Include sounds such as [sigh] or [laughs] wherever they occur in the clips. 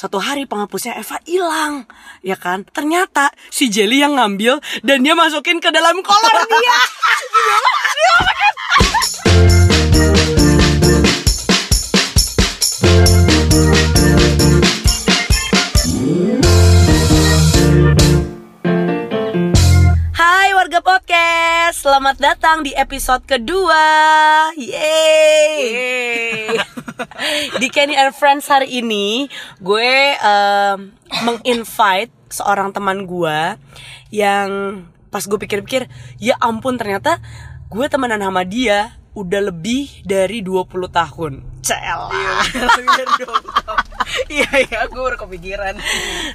Satu hari penghapusnya Eva hilang, ya kan? Ternyata si Jelly yang ngambil dan dia masukin ke dalam kolor dia. [laughs] selamat datang di episode kedua. Yeay. [laughs] di Kenny and Friends hari ini, gue um, menginvite seorang teman gue yang pas gue pikir-pikir, ya ampun ternyata gue temenan sama dia udah lebih dari 20 tahun. Cel. Iya [laughs] iya, gue baru kepikiran.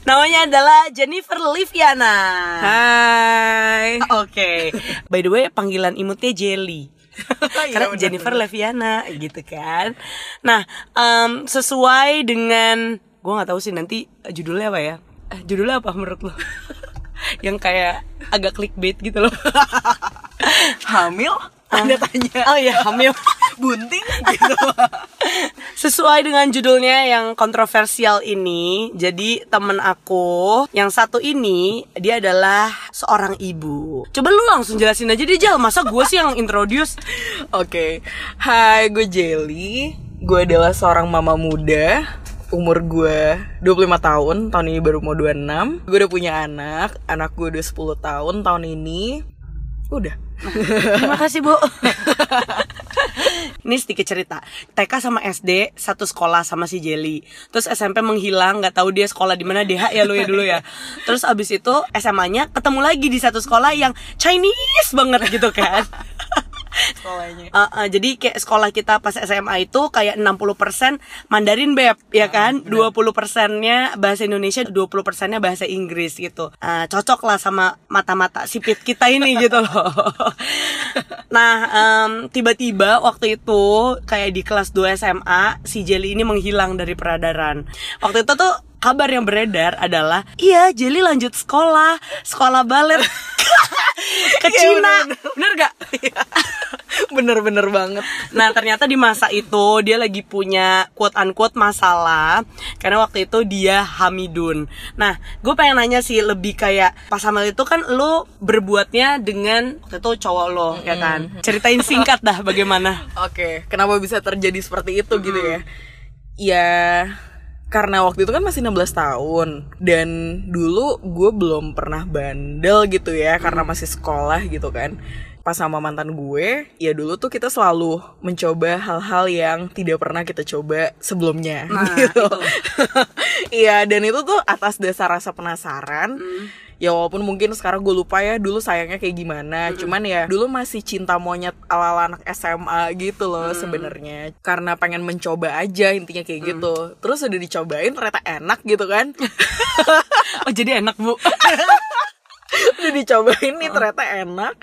Namanya adalah Jennifer Liviana. Hai. Oke. By the way, panggilan imutnya Jelly. [laughs] Karena bener, Jennifer Leviana gitu kan. Nah, em, sesuai dengan gue nggak tahu sih nanti judulnya apa ya? Eh, judulnya apa menurut lo? [laughs] Yang kayak agak clickbait gitu loh. Hamil? Anda tanya. Oh iya, hamil. [laughs] Bunting gitu. [laughs] Sesuai dengan judulnya yang kontroversial ini, jadi temen aku yang satu ini dia adalah seorang ibu. Coba lu langsung jelasin aja deh Jal, masa gue sih yang introduce? [laughs] Oke. Hai, gue Jelly. Gue adalah seorang mama muda. Umur gue 25 tahun, tahun ini baru mau 26 Gue udah punya anak, anak gue udah 10 tahun tahun ini Udah [laughs] Terima kasih bu. Ini sedikit cerita. TK sama SD satu sekolah sama si Jelly. Terus SMP menghilang, nggak tahu dia sekolah di mana DH ya lu ya dulu ya. [laughs] Terus abis itu SMA-nya ketemu lagi di satu sekolah yang Chinese banget gitu kan. [laughs] Sekolahnya. Uh, uh, jadi kayak sekolah kita pas SMA itu kayak 60% Mandarin beb ya kan? 20 persennya bahasa Indonesia 20 persennya bahasa Inggris gitu. Uh, cocok lah sama mata-mata sipit kita ini [laughs] gitu loh. Nah em, tiba-tiba waktu itu kayak di kelas 2 SMA si Jelly ini menghilang dari peredaran waktu itu tuh kabar yang beredar adalah iya Jelly lanjut sekolah sekolah balet [laughs] ke Iya, Cina. bener-bener. bener gak? Bener-bener banget. Nah ternyata di masa itu dia lagi punya quote unquote masalah. Karena waktu itu dia Hamidun. Nah gue pengen nanya sih lebih kayak Pas hamil itu kan lo berbuatnya dengan Waktu itu cowok lo ya kan? Ceritain singkat dah bagaimana. [laughs] Oke, kenapa bisa terjadi seperti itu gitu ya? Ya, karena waktu itu kan masih 16 tahun. Dan dulu gue belum pernah bandel gitu ya karena masih sekolah gitu kan. Pas sama mantan gue, ya dulu tuh kita selalu mencoba hal-hal yang tidak pernah kita coba sebelumnya gitu. [laughs] Iya, dan itu tuh atas dasar rasa penasaran. Ya walaupun mungkin sekarang gue lupa ya dulu sayangnya kayak gimana. Cuman ya dulu masih cinta monyet ala anak SMA gitu loh sebenarnya. Karena pengen mencoba aja intinya kayak gitu. Terus udah dicobain ternyata enak gitu kan. [laughs] Oh jadi enak bu [laughs] udah dicobain nih ternyata enak.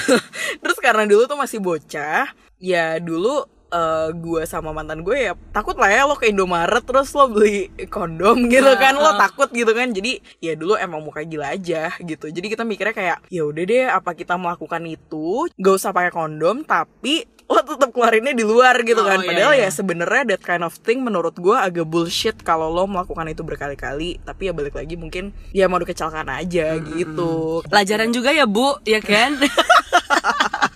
[laughs] Terus karena dulu tuh masih bocah, ya dulu eh, gue sama mantan gue ya takut lah ya lo ke Indomaret terus lo beli kondom gitu kan lo takut gitu kan. Jadi ya dulu emang muka gila aja gitu. Jadi kita mikirnya kayak ya udah deh apa kita melakukan itu gak usah pakai kondom tapi lo tetap keluarinnya di luar gitu kan. Oh, iya, padahal iya. ya sebenarnya that kind of thing menurut gue agak bullshit kalau lo melakukan itu berkali-kali. Tapi ya balik lagi mungkin ya mau kecelakaan aja gitu. Pelajaran juga ya bu ya kan [laughs]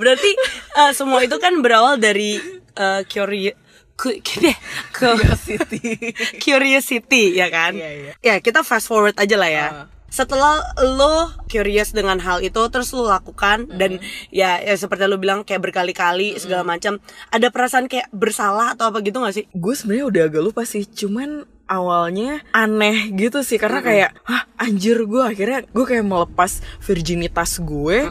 Berarti eh, semua itu kan berawal dari eh, curi ku- ke- Curiosity. [laughs] curiosity ya kan? Iya, iya. ya kita fast forward aja lah ya. Ah. setelah lo curious dengan hal itu terus lo lakukan dan ya, ya seperti lo bilang kayak berkali-kali segala macam ada perasaan kayak bersalah atau apa gitu gak sih? Gue sebenarnya udah agak lupa sih cuman awalnya aneh gitu sih karena kayak hah anjir gue akhirnya gue kayak melepas virginitas gue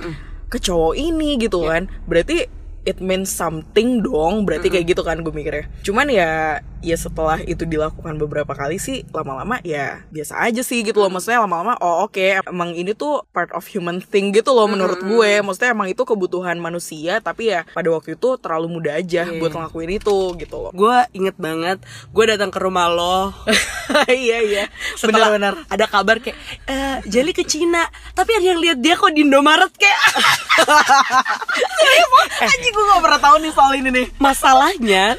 ke cowok ini gitu kan. Berarti it means something dong. Berarti kayak gitu kan gue mikirnya. Cuman ya ya setelah itu dilakukan beberapa kali sih lama-lama ya biasa aja sih gitu loh. Maksudnya lama-lama oh oke emang ini tuh part of human thing gitu loh menurut gue. Maksudnya emang itu kebutuhan manusia tapi ya pada waktu itu terlalu muda aja buat ngelakuin itu gitu loh. Gue inget banget gue datang ke rumah lo. [laughs] Iya iya. Setelah benar-benar. ada kabar kayak eh Jali ke Cina. Tapi ada yang lihat dia kok di Indomaret kayak. [laughs] Anjing gue gak pernah tahu nih soal ini nih. Masalahnya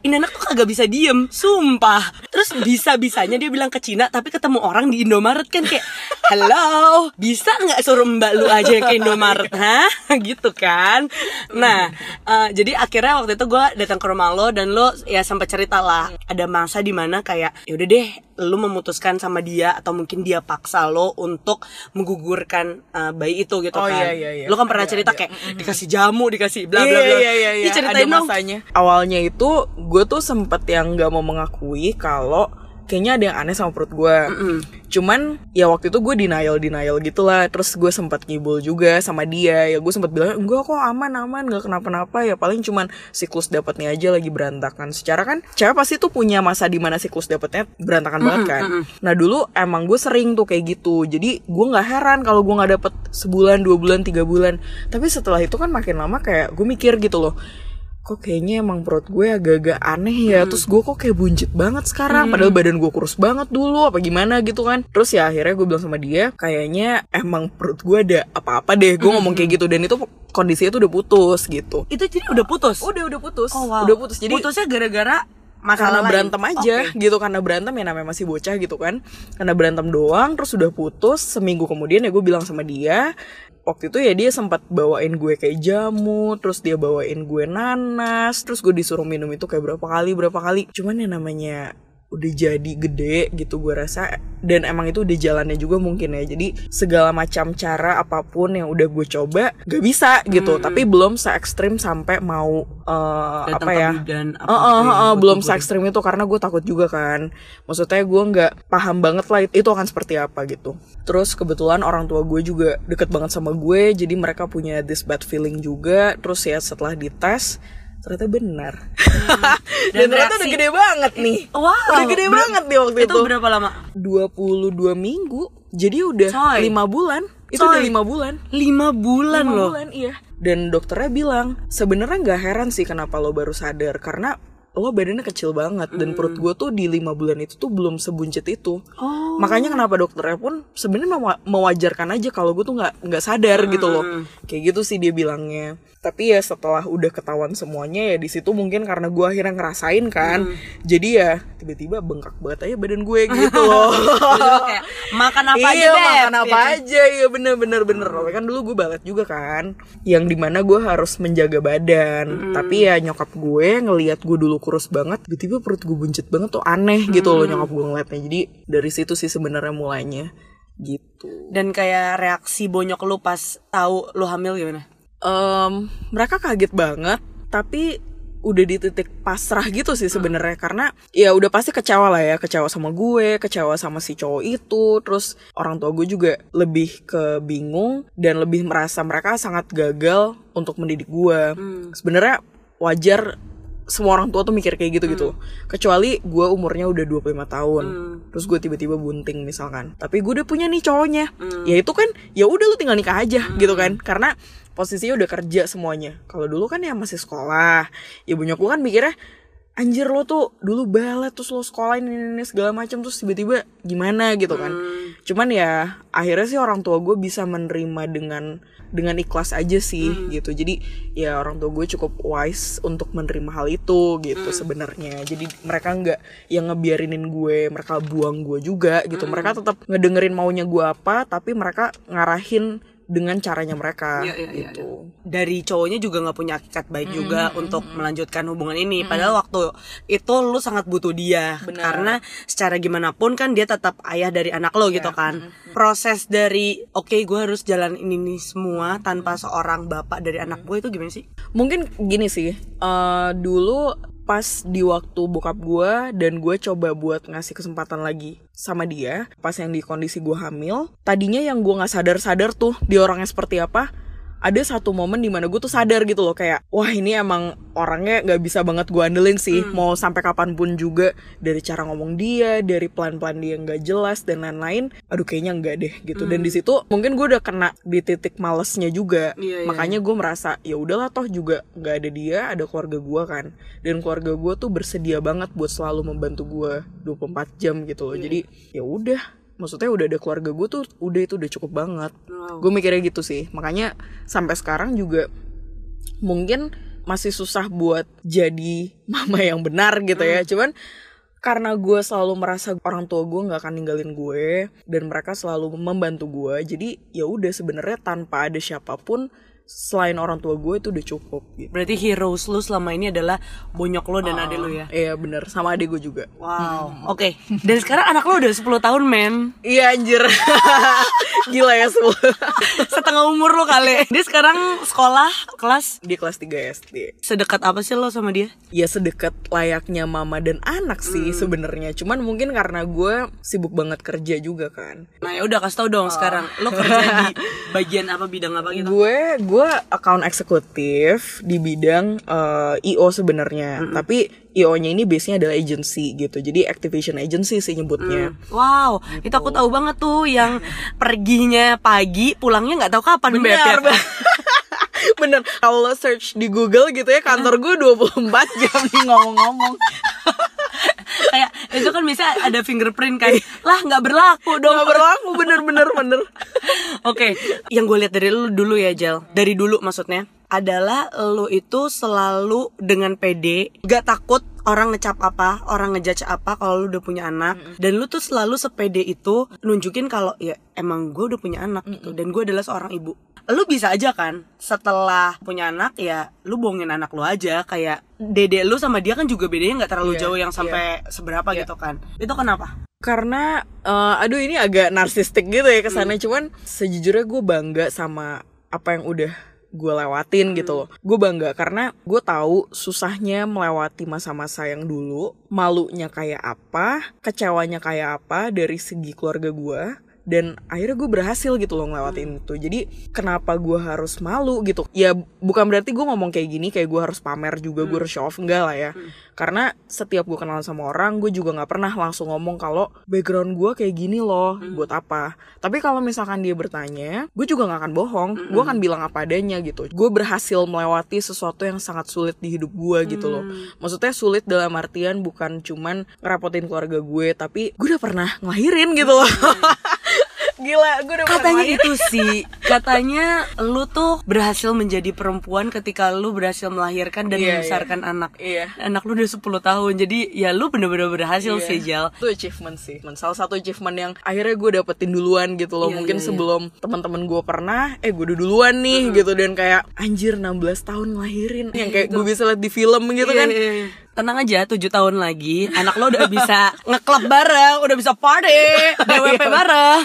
ini anak tuh kagak bisa diem sumpah. Terus bisa bisanya dia bilang ke Cina tapi ketemu orang di Indomaret kan kayak hello bisa nggak suruh mbak lu aja ke Indomaret? Hah? [laughs] Gitu kan. Nah uh, jadi akhirnya waktu itu gue datang ke rumah lo dan lo ya sempat cerita lah ada masa di mana kayak ya udah deh lu memutuskan sama dia atau mungkin dia paksa lo untuk menggugurkan uh, bayi itu gitu Oh, kan. iya, iya, iya. lo kan pernah Ada, cerita ada. kayak dikasih jamu dikasih bla bla bla. Iya, iya, iya, Ih, ceritain ada dong. masanya. Awalnya itu gue tuh sempet yang nggak mau mengakui kalau kayaknya ada yang aneh sama perut gue. Cuman ya waktu itu gue denial denial gitulah. Terus gue sempat ngibul juga sama dia. Ya gue sempat bilang enggak kok aman aman nggak kenapa-napa ya paling cuman siklus dapatnya aja lagi berantakan. Secara kan cewek pasti tuh punya masa di mana siklus dapatnya berantakan banget kan. Nah dulu emang gue sering tuh kayak gitu. Jadi gue nggak heran kalau gue nggak dapet sebulan dua bulan tiga bulan. Tapi setelah itu kan makin lama kayak gue mikir gitu loh kok kayaknya emang perut gue agak-agak aneh ya. Terus gue kok kayak buncit banget sekarang. Padahal badan gue kurus banget dulu apa gimana gitu kan. Terus ya akhirnya gue bilang sama dia kayaknya emang perut gue ada apa-apa deh. Gue ngomong kayak gitu. Dan itu kondisinya tuh udah putus gitu. Itu jadi udah putus? Udah udah putus. Oh, wow. udah putus. Jadi putusnya gara-gara masalah karena lain. berantem aja Oke. gitu. Karena berantem ya namanya masih bocah gitu kan. Karena berantem doang terus udah putus. Seminggu kemudian ya gue bilang sama dia waktu itu ya dia sempat bawain gue kayak jamu terus dia bawain gue nanas terus gue disuruh minum itu kayak berapa kali berapa kali. Cuman ya namanya udah jadi gede gitu gue rasa. Dan emang itu udah jalannya juga mungkin ya. Jadi segala macam cara apa pun yang udah gue coba gak bisa gitu. Tapi belum se ekstrim sampai mau Datang apa ya? apa Heeh, gitu ya, heeh, buat belum se ekstrim itu karena gue takut juga kan. Maksudnya gue nggak paham banget lah itu akan seperti apa gitu. Terus kebetulan orang tua gue juga deket banget sama gue jadi mereka punya this bad feeling juga. Terus ya setelah dites ternyata benar. Dan, [laughs] Dan ternyata udah reaksi- gede banget nih. Wow, udah gede ber- banget nih waktu itu itu, berapa lama? 22 minggu. Jadi udah lima bulan. Itu Coy. udah lima bulan. Lima bulan Lima loh. bulan, iya. Dan dokternya bilang, sebenarnya nggak heran sih kenapa lo baru sadar karena lo badannya kecil banget dan perut gue tuh di lima bulan itu tuh belum sebuncit itu. oh. Makanya kenapa dokternya pun sebenarnya mewa- mewajarkan aja kalau gue tuh nggak nggak sadar gitu loh. Kayak gitu sih dia bilangnya. Tapi ya setelah udah ketahuan semuanya ya di situ mungkin karena gue akhirnya ngerasain kan. Jadi ya tiba-tiba bengkak banget aja badan gue [laughs] gitu loh. Kayak makan apa aja iya, Beb?" makan apa Gitu. aja. Iya bener bener bener. Tapi kan dulu gue balet juga kan yang di mana gue harus menjaga badan. Tapi ya nyokap gue ngelihat gue dulu kurus banget tiba-tiba perut gue buncit banget tuh aneh gitu loh nyokap gue ngeliatnya. Jadi dari situ sih sebenarnya mulainya. Gitu. Dan kayak reaksi bonyok lu pas tahu lu hamil gimana Em, mereka kaget banget tapi udah di titik pasrah gitu sih sebenarnya. Karena ya udah pasti kecewa lah ya kecewa sama gue kecewa sama si cowok itu. Terus orang tua gue juga lebih ke bingung dan lebih merasa mereka sangat gagal untuk mendidik gue. Sebenarnya wajar semua orang tua tuh mikir kayak gitu gitu. Kecuali gue umurnya udah 25 tahun. Terus gue tiba-tiba bunting misalkan. Tapi gue udah punya nih cowoknya. Ya itu kan ya udah lu tinggal nikah aja gitu kan. Karena posisinya udah kerja semuanya. Kalau dulu kan ya masih sekolah. Ya bonyok gue kan mikirnya anjir lo tuh dulu balet terus lo sekolah ini, ini, ini segala macam terus tiba-tiba gimana gitu kan. Cuman ya akhirnya sih orang tua gue bisa menerima dengan dengan ikhlas aja sih gitu. Jadi ya orang tua gue cukup wise untuk menerima hal itu gitu sebenarnya. Jadi mereka nggak yang ngebiarinin gue mereka buang gue juga gitu. Mereka tetap ngedengerin maunya gue apa tapi mereka ngarahin dengan caranya mereka Iya, iya, iya, gitu. dari cowoknya juga nggak punya hakikat baik juga untuk melanjutkan hubungan ini. Padahal waktu itu lu sangat butuh dia. Benar. karena secara gimana pun kan dia tetap ayah dari anak lo gitu kan. Proses dari oke gue harus jalan ini nih semua tanpa seorang bapak dari anak gue itu gimana sih? Mungkin gini sih, eh, dulu pas di waktu bokap gue dan gue coba buat ngasih kesempatan lagi sama dia, pas yang di kondisi gue hamil, tadinya yang gue nggak sadar-sadar tuh di orangnya seperti apa, ada satu momen di mana gue tuh sadar gitu loh kayak wah ini emang orangnya nggak bisa banget gue andelin sih. Mau sampai kapan pun juga dari cara ngomong dia dari pelan-pelan dia nggak jelas dan lain-lain aduh kayaknya enggak deh gitu. Dan di situ mungkin gue udah kena di titik malesnya juga. Iya, iya. makanya gue merasa ya udahlah toh juga nggak ada dia ada keluarga gue kan. Dan keluarga gue tuh bersedia banget buat selalu membantu gue 24 jam gitu loh. Jadi ya udah maksudnya udah ada keluarga gue tuh udah itu udah cukup banget. Wow. gue mikirnya gitu sih. Makanya sampai sekarang juga mungkin masih susah buat jadi [laughs] mama yang benar gitu ya. Cuman karena gue selalu merasa orang tua gue nggak akan ninggalin gue dan mereka selalu membantu gue jadi ya udah sebenarnya tanpa ada siapa pun selain orang tua gue itu udah cukup gitu. Berarti heroes lu selama ini adalah bonyok lo dan adik lu ya. Iya bener sama adik gue juga. Wow. Oke. Dan sekarang anak lo udah 10 tahun, men. Iya anjir. [laughs] Gila ya semua. [laughs] Setengah umur lo kali. Dia sekarang sekolah kelas Dia kelas 3 SD. sedekat apa sih lo sama dia? Ya sedekat layaknya mama dan anak sih sebenarnya. Cuman mungkin karena gue sibuk banget kerja juga kan. Nah, ya udah kasih tau dong sekarang. Lo kerja di [laughs] bagian apa bidang apa gitu? Gue gue account eksekutif di bidang eh, IO sebenarnya. Tapi IO-nya ini biasanya adalah agency gitu. Jadi activation agency sih nyebutnya. Wow, itu aku tahu banget tuh yang [laughs] perginya pagi, pulangnya nggak tahu kapan Beb, ya. Benar, [laughs] bener kalau search di Google gitu ya kantor gue 24 jam nih ngomong-ngomong [laughs] [laughs] Kayak itu kan bisa ada fingerprint kan. lah nggak berlaku dong. nggak berlaku bener-bener [laughs] bener. Oke, yang gue lihat dari lu dulu ya Jel, dari dulu maksudnya. Adalah lu itu selalu dengan pede, gak takut orang ngecap apa, orang ngejudge apa kalau lu udah punya anak, dan lu tuh selalu sepede itu nunjukin kalau ya emang gue udah punya anak gitu, dan gue adalah seorang ibu. Lu bisa aja kan setelah punya anak ya lu bohongin anak lu aja. Kayak dede lu sama dia kan juga bedanya nggak terlalu Iya, jauh yang sampai seberapa gitu kan. Itu kenapa? karena eh, aduh ini agak narsistik gitu ya kesannya. Cuman sejujurnya gue bangga sama apa yang udah gue lewatin gitu. Loh gue bangga karena gue tahu susahnya melewati masa-masa yang dulu malunya kayak apa kecewanya kayak apa dari segi keluarga gue dan akhirnya gue berhasil gitu loh ngelewatin itu. Jadi kenapa gue harus malu gitu? Ya bukan berarti gue ngomong kayak gini kayak gue harus pamer juga gue harus show off enggak lah ya. Karena setiap gue kenalan sama orang gue juga nggak pernah langsung ngomong kalau background gue kayak gini loh buat apa. Tapi kalau misalkan dia bertanya gue juga nggak akan bohong. Gue akan bilang apa adanya gitu. Gue berhasil melewati sesuatu yang sangat sulit di hidup gue gitu loh. Maksudnya sulit dalam artian bukan cuman ngerepotin keluarga gue tapi gue udah pernah ngelahirin gitu loh [laughs] gila gue udah Katanya itu [laughs] sih, katanya lu tuh berhasil menjadi perempuan ketika lu berhasil melahirkan dan Iya, membesarkan anak. Iya. Anak lu udah 10 tahun, jadi ya lu bener-bener berhasil Iya. sih, Jal. Itu achievement sih. Salah satu achievement yang akhirnya gue dapetin duluan gitu loh. Iya, Mungkin iya, iya. sebelum teman-teman gue pernah, eh gue udah duluan nih gitu dan kayak anjir 16 tahun ngelahirin. Yang kayak gue bisa liat di film gitu Iya, kan. iya, iya. Tenang aja, 7 tahun lagi anak lo udah bisa ngeklub bareng, udah bisa party, DWP bareng.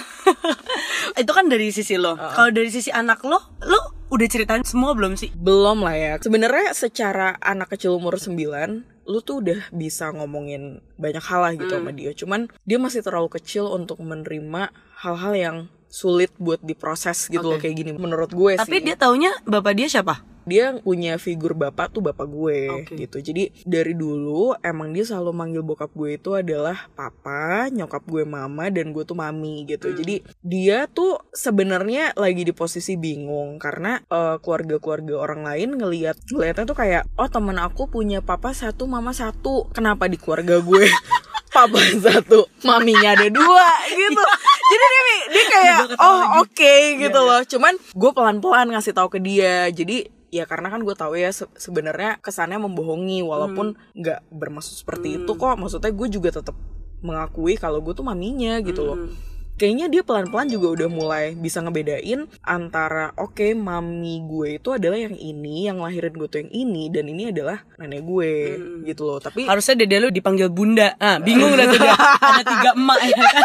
[laughs] itu kan dari sisi lo. Kalau dari sisi anak lo, lo udah ceritain semua belum sih? Belum lah ya. Sebenarnya secara anak kecil umur 9 lu tuh udah bisa ngomongin banyak hal lah gitu sama dia. Cuman dia masih terlalu kecil untuk menerima hal-hal yang sulit buat diproses gitu loh Oke. kayak gini menurut gue Tapi sih. dia taunya bapak dia siapa? dia punya figur bapak tuh bapak gue Oke. gitu jadi dari dulu emang dia selalu manggil bokap gue itu adalah papa nyokap gue mama dan gue tuh mami gitu Hmm. jadi dia tuh sebenarnya lagi di posisi bingung karena eh, keluarga-keluarga orang lain ngelihat ngelihatnya tuh kayak oh temen aku punya papa satu mama satu kenapa di keluarga gue [laughs] papa satu maminya ada dua gitu jadi dia dia kayak oh oke gitu Iya, loh. Cuman gue pelan-pelan ngasih tahu ke dia. Jadi ya karena kan gue tahu ya se- sebenarnya kesannya membohongi walaupun nggak bermaksud seperti itu kok. Maksudnya gue juga tetap mengakui kalau gue tuh maminya gitu loh. Kayaknya dia pelan-pelan juga udah mulai bisa ngebedain antara oke mami gue itu adalah yang ini yang lahirin gue tuh yang ini dan ini adalah nenek gue gitu loh. Tapi Harusnya dede lu dipanggil bunda. Ah, bingung dah tuh dia. [laughs] Ada tiga emak ya kan?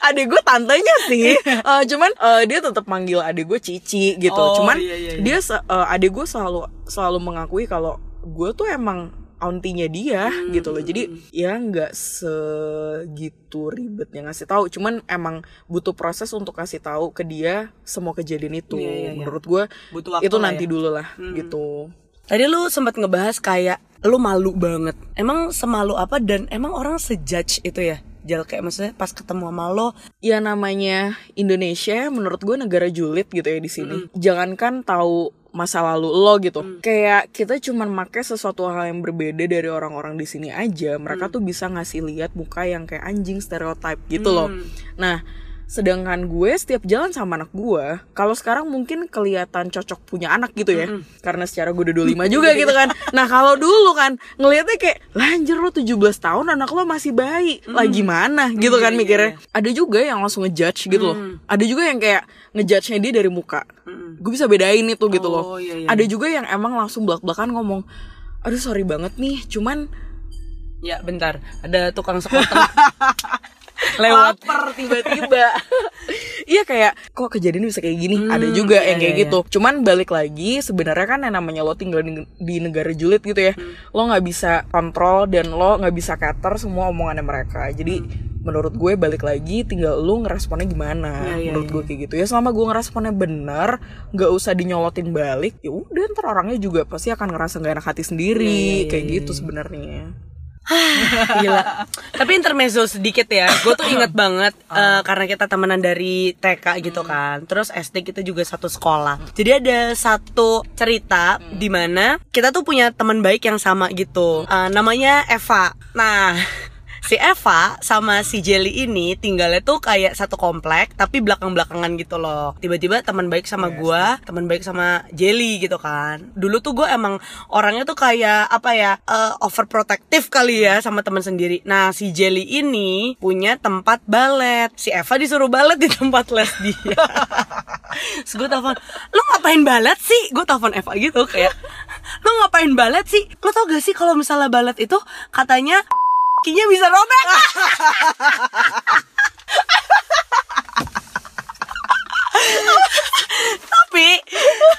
Adik gue tantenya sih Eh, cuman eh, dia tetap manggil adik gue cici gitu Oh, cuman iya, iya, iya. dia eh, adik gue selalu selalu mengakui kalau gue tuh emang auntinya dia Hmm, gitu loh jadi ya nggak segitu ribetnya ngasih tahu cuman emang butuh proses untuk kasih tahu ke dia semua kejadian itu Iya, iya, iya. menurut gue itu nanti ya. dulu lah gitu Tadi lu sempat ngebahas kayak lu malu banget. Emang semalu apa dan emang orang sejudge itu ya? Jal kayak maksudnya pas ketemu sama lo, ya namanya Indonesia menurut gue negara julid gitu ya di sini. Jangankan tahu masa lalu lo gitu. Kayak kita cuman make sesuatu hal yang berbeda dari orang-orang di sini aja, mereka tuh bisa ngasih lihat muka yang kayak anjing stereotype gitu loh. Nah, sedangkan gue setiap jalan sama anak gue kalau sekarang mungkin kelihatan cocok punya anak gitu ya. Karena secara gue udah 25 [laughs] juga gitu kan. Nah kalau dulu kan ngelihatnya kayak lanjir lo 17 tahun anak lo masih bayi. Lah gimana? Gitu kan Iya, iya, mikirnya. ada juga yang langsung ngejudge gitu loh. Ada juga yang kayak ngejudge-nya dia dari muka. Gue bisa bedain itu gitu loh. Oh, iya, iya. ada juga yang emang langsung belak-belakan ngomong aduh sorry banget nih cuman Ya bentar, ada tukang sekoteng [laughs] lewat. lapar tiba-tiba. [laughs] Iya kayak kok kejadian bisa kayak gini? Ada juga iya, yang kayak iya, gitu. cuman balik lagi sebenarnya kan yang namanya lo tinggal di, di negara julid gitu ya lo nggak bisa kontrol dan lo nggak bisa cater semua omongannya mereka. Jadi menurut gue balik lagi tinggal lo ngeresponnya gimana. Iya, iya, menurut gue kayak gitu ya. Selama gue ngeresponnya bener nggak usah dinyolotin balik ya udah ntar orangnya juga pasti akan ngerasa nggak enak hati sendiri Iya, iya, kayak iya, gitu sebenarnya Gila. Tapi intermezzo sedikit ya. Gue tuh inget banget [coughs] eh, karena kita temenan dari TK gitu kan. Terus SD kita juga satu sekolah. Jadi ada satu cerita di mana kita tuh punya teman baik yang sama gitu. Eh, namanya Eva. Nah, si Eva sama si Jelly ini tinggalnya tuh kayak satu komplek tapi belakang-belakangan gitu loh. Tiba-tiba teman baik sama gua, teman baik sama Jelly gitu kan. Dulu tuh gue emang orangnya tuh kayak apa ya eh, overprotective kali ya sama teman sendiri. Nah si Jelly ini punya tempat balet. Si Eva disuruh balet di tempat les dia. [laughs] Terus gue telepon, lo ngapain balet sih? Gue telepon Eva gitu kayak, lo ngapain balet sih? Lo tau gak sih kalau misalnya balet itu katanya kinya bisa robek. Tapi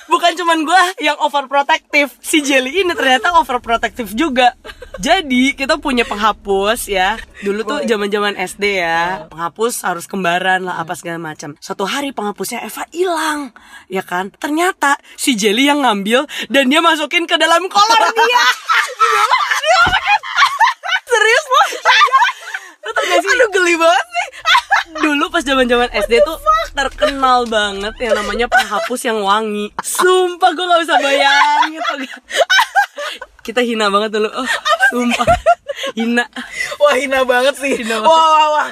bukan cuman gue yang overprotective. Si Jelly ini ternyata overprotective juga. Jadi kita punya penghapus ya. Dulu tuh zaman zaman SD ya. Penghapus harus kembaran lah apa segala macam. Suatu hari penghapusnya Eva hilang Ya kan? Ternyata si Jelly yang ngambil Dan dia masukin ke dalam kolor dia [laughs] Serius loh Lu tau gak sih aduh geli banget nih dulu pas zaman zaman SD tuh terkenal banget yang namanya penghapus yang wangi. Sumpah gue gak bisa bayangin. tuh. Kita hina banget dulu. Oh, sumpah. [laughs] Hina. Wah hina banget sih. Hina wah, wah, wah.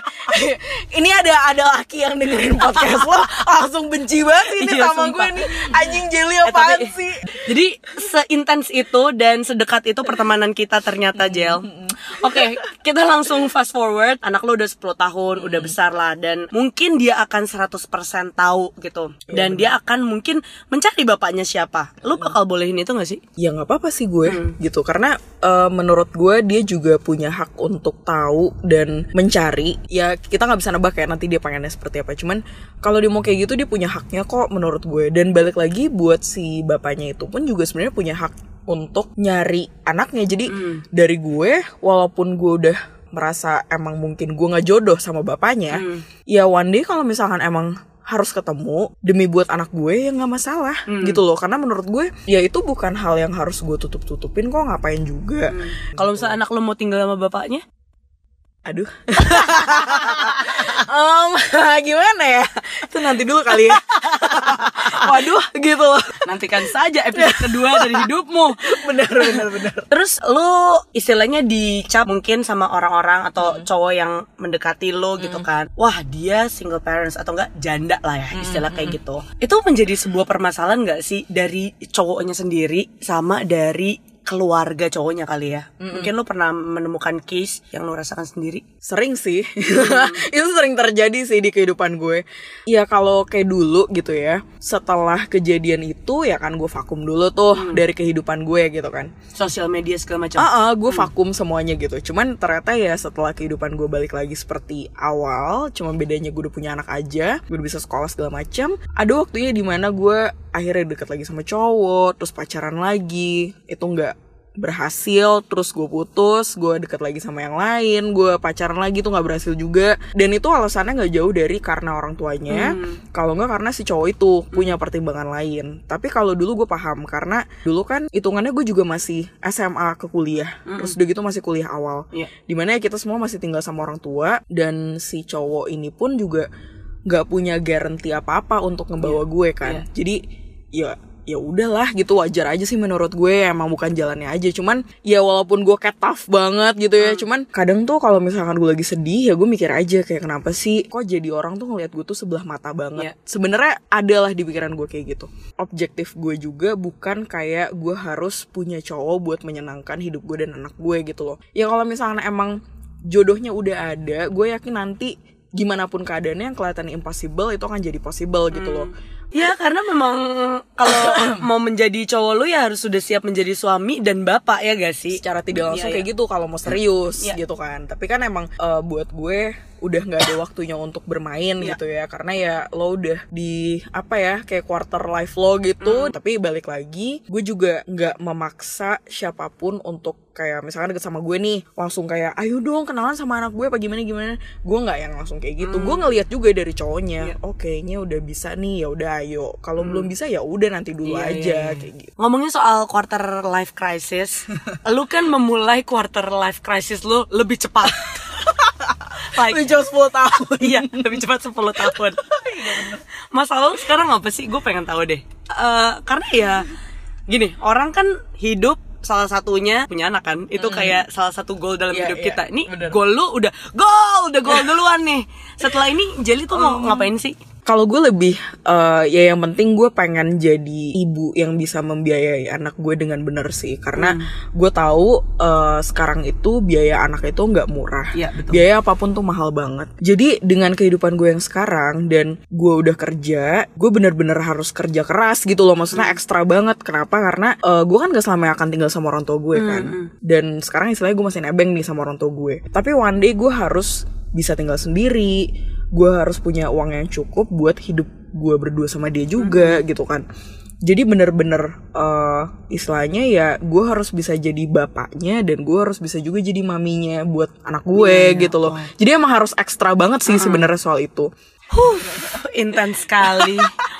[laughs] Ini ada ada laki yang dengerin podcast lo langsung benci banget ini Iya, sama sumpah. gue nih. Anjing jeli Eh, apaan tapi- sih? Jadi seintens itu dan sedekat itu pertemanan kita ternyata Jel. Oke, kita langsung fast forward. Anak lo udah 10 tahun, udah besar lah dan mungkin dia akan 100% tahu gitu. Dan dia akan mungkin mencari bapaknya siapa. Lu bakal bolehin itu gak sih? Ya nggak apa-apa sih gue gitu karena eh, menurut gue dia juga punya hak untuk tahu dan mencari. Ya kita nggak bisa nebak ya nanti dia pengennya seperti apa. Cuman kalau dia mau kayak gitu dia punya haknya kok menurut gue. Dan balik lagi buat si bapaknya itu pun juga sebenarnya punya hak untuk nyari anaknya. Jadi dari gue walaupun gue udah merasa emang mungkin gue nggak jodoh sama bapaknya, ya one day kalau misalkan emang harus ketemu demi buat anak gue ya nggak masalah gitu loh. Karena menurut gue ya itu bukan hal yang harus gue tutup tutupin kok ngapain juga. Kalau misalnya anak lo mau tinggal sama bapaknya, aduh. [laughs] Em, [laughs] gimana ya? Itu nanti dulu kali ya [laughs] waduh [laughs] gitu loh nantikan saja episode [laughs] kedua dari hidupmu. benar benar benar [laughs] Terus lu istilahnya dicap mungkin sama orang-orang atau cowok yang mendekati lo gitu kan. Wah, dia single parents atau enggak janda lah ya istilah kayak gitu. Itu menjadi sebuah permasalahan nggak sih dari cowoknya sendiri sama dari keluarga cowoknya kali ya. Mungkin lu pernah menemukan case yang lu rasakan sendiri. Sering sih [laughs] Itu sering terjadi sih di kehidupan gue Ya kalau kayak dulu gitu ya Setelah kejadian itu ya kan gue vakum dulu tuh Dari kehidupan gue gitu kan Sosial media segala macam. Ah, ah, gue vakum semuanya gitu. Cuman ternyata ya setelah kehidupan gue balik lagi seperti awal, cuma bedanya gue udah punya anak aja, gue udah bisa sekolah segala macam. Ada waktunya di mana gue akhirnya deket lagi sama cowok, terus pacaran lagi, itu nggak berhasil terus gue putus gue deket lagi sama yang lain gue pacaran lagi tuh nggak berhasil juga. Dan itu alasannya nggak jauh dari karena orang tuanya. Kalau nggak karena si cowok itu punya pertimbangan lain. Tapi kalau dulu gue paham karena dulu kan hitungannya gue juga masih SMA ke kuliah. Terus udah gitu masih kuliah awal. Iya. di mana ya kita semua masih tinggal sama orang tua dan si cowok ini pun juga nggak punya garansi apa apa untuk ngebawa gue kan Iya. jadi ya ya udahlah gitu wajar aja sih menurut gue emang bukan jalannya aja cuman ya walaupun gue kayak tough banget gitu ya Hmm. cuman kadang tuh kalau misalkan gue lagi sedih ya gue mikir aja kayak kenapa sih kok jadi orang tuh ngelihat gue tuh sebelah mata banget Iya. sebenarnya adalah di pikiran gue kayak gitu objektif gue juga bukan kayak gue harus punya cowok buat menyenangkan hidup gue dan anak gue gitu loh ya kalau misalkan emang jodohnya udah ada gue yakin nanti gimana pun keadaannya yang kelihatan impossible itu akan jadi possible gitu loh Ya karena memang kalau [coughs] mau menjadi cowok lu ya harus sudah siap menjadi suami dan bapak ya gak sih? secara tidak langsung Iya, kayak gitu kalau mau serius Iya. gitu kan tapi kan emang eh, buat gue udah nggak ada waktunya untuk bermain Iya. gitu ya karena ya lo udah di apa ya kayak quarter life lo gitu Hmm. tapi balik lagi gue juga nggak memaksa siapa pun untuk kayak misalkan deket sama gue nih langsung kayak ayo dong kenalan sama anak gue apa gimana gimana gue nggak yang langsung kayak gitu gue ngeliat juga dari cowoknya. Iya. Hmm. oh kayaknya udah bisa nih ya udah ayo kalau belum bisa ya udah nanti dulu Iya, aja iya, iya. kayak gitu Ngomongin soal quarter life crisis, [laughs] lu kan memulai quarter life crisis lu lebih cepat. [laughs] like, Udah jauh 10 tahun [laughs] iya, lebih cepat 10 tahun. [laughs] Masalah lu sekarang apa sih? Gue pengen tahu deh. Eh, karena ya gini, orang kan hidup salah satunya punya anak kan itu kayak salah satu goal dalam Iya, hidup iya, kita ini bener. goal lu udah goal udah goal duluan nih setelah ini Jelly tuh mau ngapain sih Kalau gue lebih eh, ya yang penting gue pengen jadi ibu yang bisa membiayai anak gue dengan bener sih karena Hmm. gue tahu eh, sekarang itu biaya anak itu nggak murah. Iya, betul. Biaya apa pun tuh mahal banget. Jadi dengan kehidupan gue yang sekarang dan gue udah kerja, gue bener-bener harus kerja keras gitu loh. Maksudnya Hmm. ekstra banget. Kenapa? Karena eh, gue kan gak selamanya akan tinggal sama orang tua gue kan. Hmm, Dan sekarang istilahnya gue masih nebeng nih sama orang tua gue. Tapi one day gue harus bisa tinggal sendiri. Gue harus punya uang yang cukup buat hidup gue berdua sama dia juga gitu kan. Jadi bener-bener eh, istilahnya ya gue harus bisa jadi bapaknya dan gue harus bisa juga jadi maminya buat anak gue gitu loh. Jadi emang harus ekstra banget sih sebenarnya soal itu. Huh, intens sekali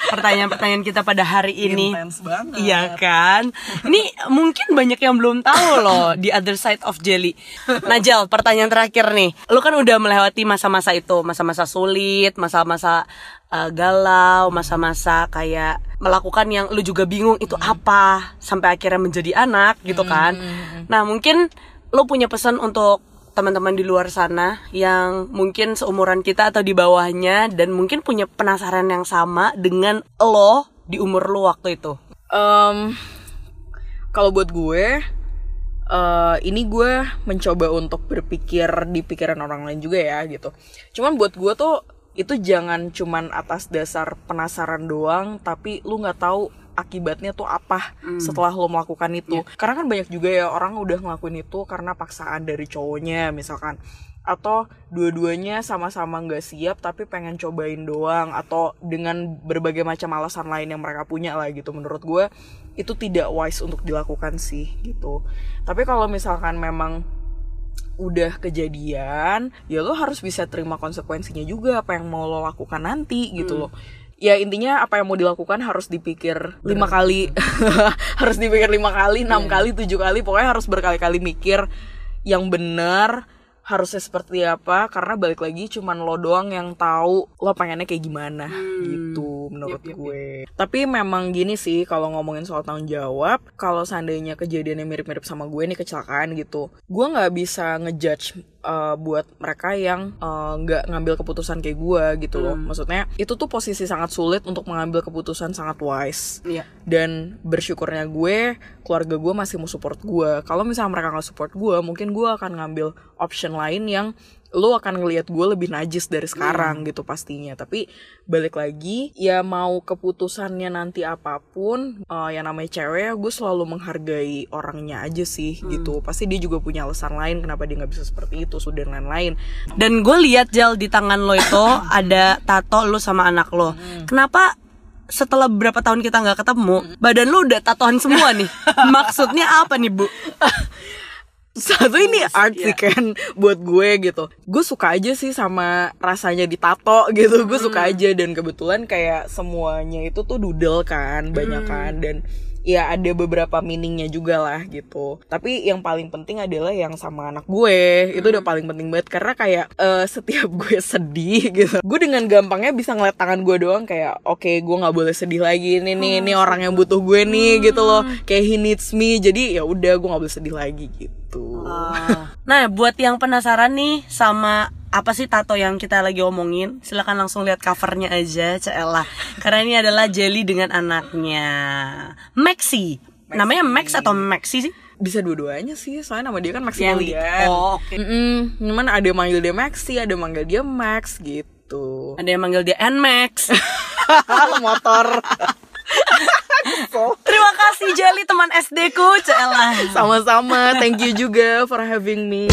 pertanyaan-pertanyaan kita pada hari ini. banget. Iya kan? Ini mungkin banyak yang belum tahu loh di other side of jelly. Najel, pertanyaan terakhir nih. Lu kan udah melewati masa-masa itu, masa-masa sulit, masa-masa uh, galau, masa-masa kayak melakukan yang lu juga bingung itu apa sampai akhirnya menjadi anak gitu kan. Nah, mungkin lu punya pesan untuk teman-teman di luar sana yang mungkin seumuran kita atau di bawahnya dan mungkin punya penasaran yang sama dengan lo di umur lo waktu itu. Em, kalau buat gue eh ini gue mencoba untuk berpikir di pikiran orang lain juga ya gitu cuman buat gue tuh itu jangan cuman atas dasar penasaran doang tapi lu nggak tahu akibatnya tuh apa setelah lo melakukan itu. Karena kan banyak juga ya orang udah ngelakuin itu karena paksaan dari cowoknya misalkan. Atau dua-duanya sama-sama nggak siap tapi pengen cobain doang atau dengan berbagai macam alasan lain yang mereka punya lah gitu. Menurut gue itu tidak wise untuk dilakukan sih gitu. Tapi kalau misalkan memang udah kejadian ya lo harus bisa terima konsekuensinya juga apa yang mau lo lakukan nanti gitu loh ya intinya apa yang mau dilakukan harus dipikir lima kali. [laughs] Harus dipikir lima kali enam kali tujuh kali pokoknya harus berkali-kali mikir yang benar harusnya seperti apa karena balik lagi cuman lo doang yang tahu lo pengennya kayak gimana gitu menurut gue. Tapi memang gini sih kalau ngomongin soal tanggung jawab kalau seandainya kejadiannya mirip-mirip sama gue nih kecelakaan gitu gue nggak bisa ngejudge uh, buat mereka yang uh, nggak ngambil keputusan kayak gue gitu loh. Maksudnya itu tuh posisi sangat sulit untuk mengambil keputusan sangat wise. Iya. dan bersyukurnya gue keluarga gue masih mau support gue. Kalau misalnya mereka nggak support gue mungkin gue akan ngambil option lain yang lo akan ngelihat gue lebih najis dari sekarang gitu pastinya tapi balik lagi ya mau keputusannya nanti apa pun eh, yang namanya cewek gue selalu menghargai orangnya aja sih gitu pasti dia juga punya alasan lain kenapa dia nggak bisa seperti itu dan lain-lain Dan gue lihat Jel di tangan lo itu [coughs] ada tato lo sama anak lo. Kenapa setelah beberapa tahun kita nggak ketemu, badan lo udah tatoan semua nih? [laughs] Maksudnya apa nih bu? [laughs] satu ini art sih kan buat gue gitu. Gue suka aja sih sama rasanya ditato gitu. Gue suka aja dan kebetulan kayak semuanya itu tuh doodle kan banyak kan dan ya ada beberapa meaningnya juga lah gitu. Tapi yang paling penting adalah yang sama anak gue. Itu udah paling penting banget karena kayak eh, setiap gue [laughs] sedih gitu. Gue dengan gampangnya bisa ngeliat tangan gue doang kayak oke gue nggak boleh sedih lagi. Ini nih ini orang yang butuh gue nih gitu loh. Kayak he needs me. Jadi ya udah gue nggak boleh sedih lagi gitu Nah, buat yang penasaran nih sama apa sih tato yang kita lagi omongin, silakan langsung lihat covernya aja, Celah. Karena ini adalah Jelly dengan anaknya. Maxi. Namanya Max atau Maxi sih? bisa dua-duanya sih soalnya nama dia kan Maximilian Oh, oke. Cuman ada yang manggil dia Maxi ada yang manggil dia Max gitu Ada yang manggil dia Nmax. [laughs] motor [laughs] [laughs] Terima kasih Jelly teman SD ku, Celah. sama-sama. Thank you juga for having me